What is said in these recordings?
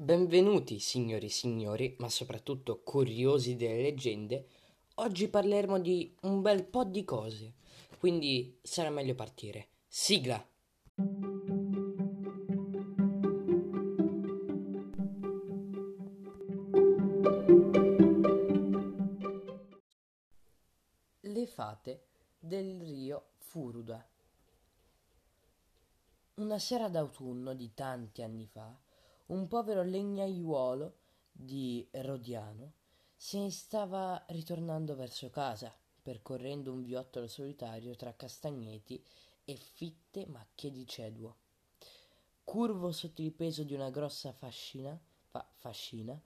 Benvenuti signori e signori, ma soprattutto curiosi delle leggende. Oggi parleremo di un bel po' di cose, quindi sarà meglio partire. Sigla! Le fate del rio Furuda. Una sera d'autunno di tanti anni fa, un povero legnaiuolo di Rodiano se ne stava ritornando verso casa, percorrendo un viottolo solitario tra castagneti e fitte macchie di ceduo. Curvo sotto il peso di una grossa fascina, fa, fascina,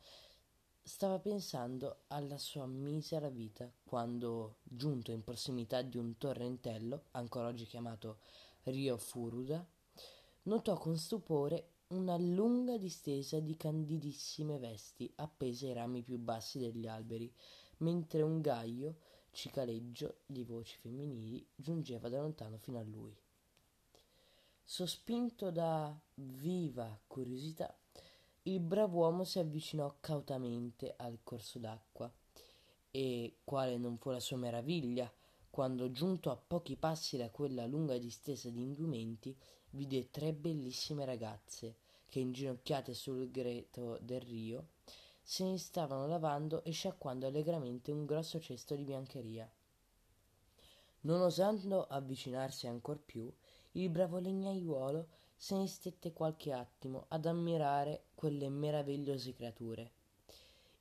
stava pensando alla sua misera vita quando, giunto in prossimità di un torrentello, ancora oggi chiamato Rio Furuda, notò con stupore una lunga distesa di candidissime vesti appese ai rami più bassi degli alberi, mentre un gaio cicaleggio di voci femminili giungeva da lontano fino a lui. Sospinto da viva curiosità, il brav'uomo si avvicinò cautamente al corso d'acqua e, quale non fu la sua meraviglia, quando giunto a pochi passi da quella lunga distesa di indumenti, vide tre bellissime ragazze che inginocchiate sul greto del rio se ne stavano lavando e sciacquando allegramente un grosso cesto di biancheria. Non osando avvicinarsi ancor più, il bravo legnaiuolo se ne stette qualche attimo ad ammirare quelle meravigliose creature.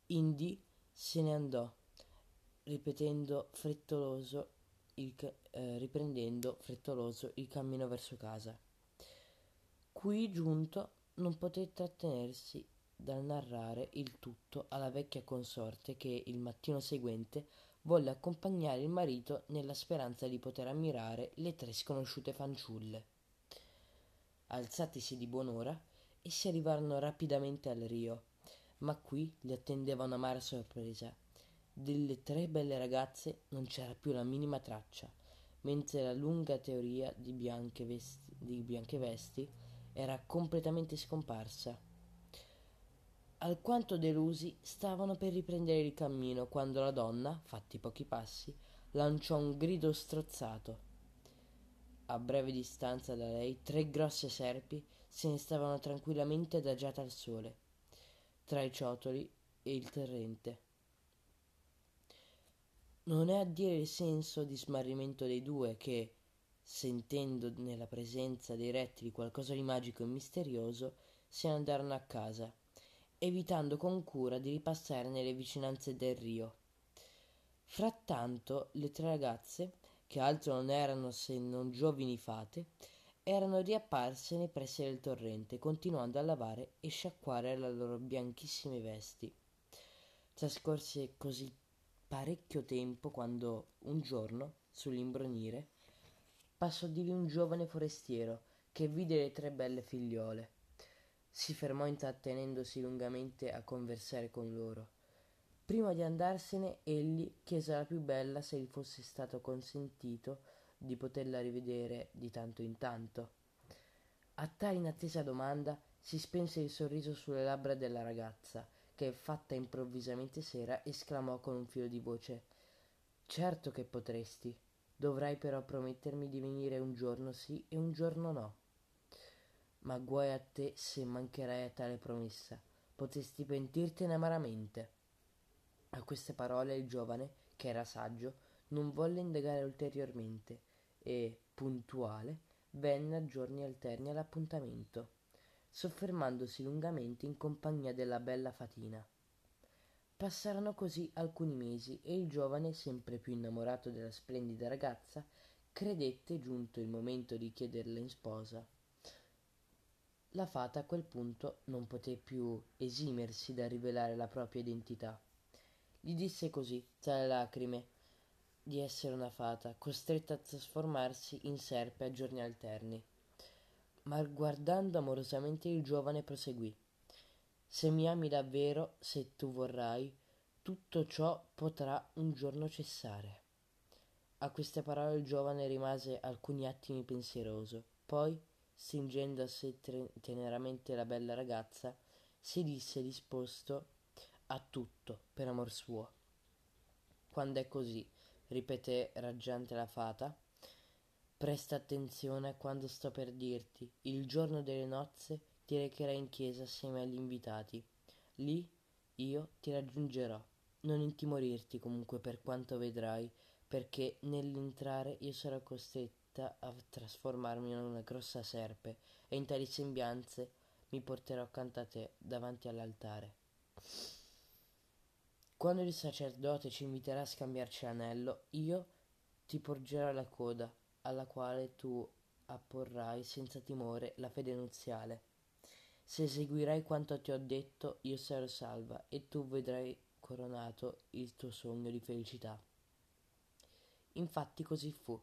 Indi se ne andò, ripetendo frettoloso il, eh, riprendendo frettoloso il cammino verso casa. Qui giunto non poté trattenersi dal narrare il tutto alla vecchia consorte che il mattino seguente volle accompagnare il marito nella speranza di poter ammirare le tre sconosciute fanciulle. Alzatisi di buon'ora, essi arrivarono rapidamente al rio, ma qui li attendeva un'amara sorpresa. Delle tre belle ragazze non c'era più la minima traccia, mentre la lunga teoria di bianche vesti, di bianche vesti era completamente scomparsa. Alquanto delusi stavano per riprendere il cammino quando la donna, fatti pochi passi, lanciò un grido strozzato. A breve distanza da lei tre grosse serpi se ne stavano tranquillamente adagiate al sole, tra i ciotoli e il torrente. Non è a dire il senso di smarrimento dei due che, sentendo nella presenza dei rettili qualcosa di magico e misterioso, se ne andarono a casa, evitando con cura di ripassare nelle vicinanze del rio. Frattanto le tre ragazze, che altro non erano se non giovini fate, erano riapparse nei pressi del torrente, continuando a lavare e sciacquare le loro bianchissime vesti. Trascorse così parecchio tempo quando un giorno, sull'imbronire, passò di lì un giovane forestiero che vide le tre belle figliole. Si fermò intrattenendosi lungamente a conversare con loro. Prima di andarsene, egli chiese alla più bella se gli fosse stato consentito di poterla rivedere di tanto in tanto. A tale inattesa domanda si spense il sorriso sulle labbra della ragazza, che, fatta improvvisamente sera, esclamò con un filo di voce Certo che potresti. Dovrai però promettermi di venire un giorno sì e un giorno no. Ma guai a te se mancherai a tale promessa. Potresti pentirtene amaramente. A queste parole il giovane, che era saggio, non volle indagare ulteriormente e, puntuale, venne a giorni alterni all'appuntamento, soffermandosi lungamente in compagnia della bella fatina. Passarono così alcuni mesi e il giovane, sempre più innamorato della splendida ragazza, credette giunto il momento di chiederla in sposa. La fata a quel punto non poté più esimersi da rivelare la propria identità. Gli disse così, tra le lacrime, di essere una fata, costretta a trasformarsi in serpe a giorni alterni. Ma guardando amorosamente il giovane proseguì. Se mi ami davvero, se tu vorrai, tutto ciò potrà un giorno cessare. A queste parole il giovane rimase alcuni attimi pensieroso, poi, stringendo a sé teneramente la bella ragazza, si disse disposto a tutto per amor suo. Quando è così, ripeté raggiante la fata, presta attenzione a quando sto per dirti. Il giorno delle nozze ti recherai in chiesa assieme agli invitati. Lì io ti raggiungerò. Non intimorirti comunque per quanto vedrai, perché nell'entrare io sarò costretta a trasformarmi in una grossa serpe e in tali sembianze mi porterò accanto a te davanti all'altare. Quando il sacerdote ci inviterà a scambiarci l'anello, io ti porgerò la coda, alla quale tu apporrai senza timore la fede nuziale. Se eseguirai quanto ti ho detto, io sarò salva e tu vedrai coronato il tuo sogno di felicità. Infatti così fu.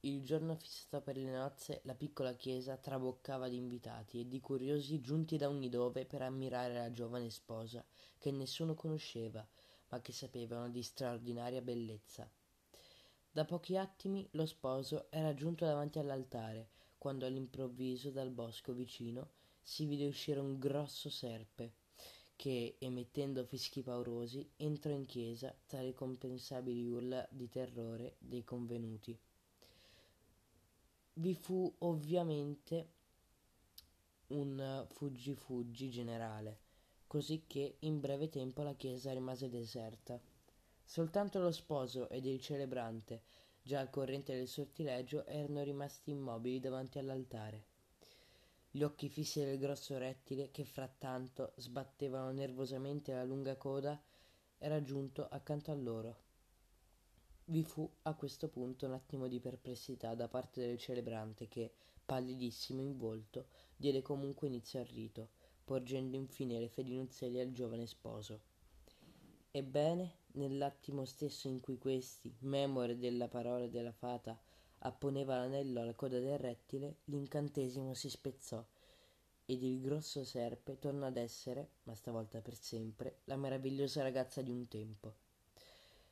Il giorno fissato per le nozze, la piccola chiesa traboccava di invitati e di curiosi giunti da ogni dove per ammirare la giovane sposa, che nessuno conosceva, ma che sapevano di straordinaria bellezza. Da pochi attimi lo sposo era giunto davanti all'altare, quando all'improvviso dal bosco vicino si vide uscire un grosso serpe, che, emettendo fischi paurosi, entrò in chiesa tra le compensabili urla di terrore dei convenuti. Vi fu ovviamente un fuggi-fuggi generale, così che in breve tempo la chiesa rimase deserta. Soltanto lo sposo ed il celebrante, già al corrente del sortileggio, erano rimasti immobili davanti all'altare gli occhi fissi del grosso rettile che frattanto sbattevano nervosamente la lunga coda era giunto accanto a loro. Vi fu a questo punto un attimo di perplessità da parte del celebrante che pallidissimo in volto diede comunque inizio al rito porgendo infine le fedi nuziali al giovane sposo. Ebbene nell'attimo stesso in cui questi memore della parola della fata apponeva l'anello alla coda del rettile, l'incantesimo si spezzò ed il grosso serpe tornò ad essere, ma stavolta per sempre, la meravigliosa ragazza di un tempo.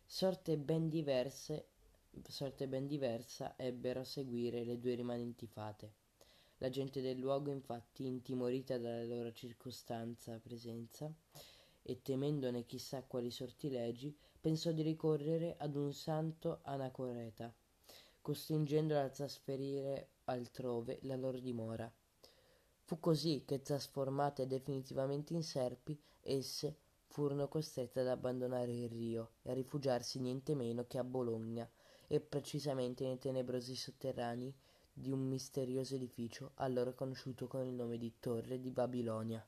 Sorte ben diverse, sorte ben diversa ebbero a seguire le due rimanenti fate. La gente del luogo, infatti, intimorita dalla loro circostanza presenza e temendone chissà quali sortilegi, pensò di ricorrere ad un santo anacoreta costringendola a trasferire altrove la loro dimora. Fu così che, trasformate definitivamente in serpi, esse furono costrette ad abbandonare il rio e a rifugiarsi niente meno che a Bologna, e precisamente nei tenebrosi sotterranei di un misterioso edificio allora conosciuto con il nome di Torre di Babilonia.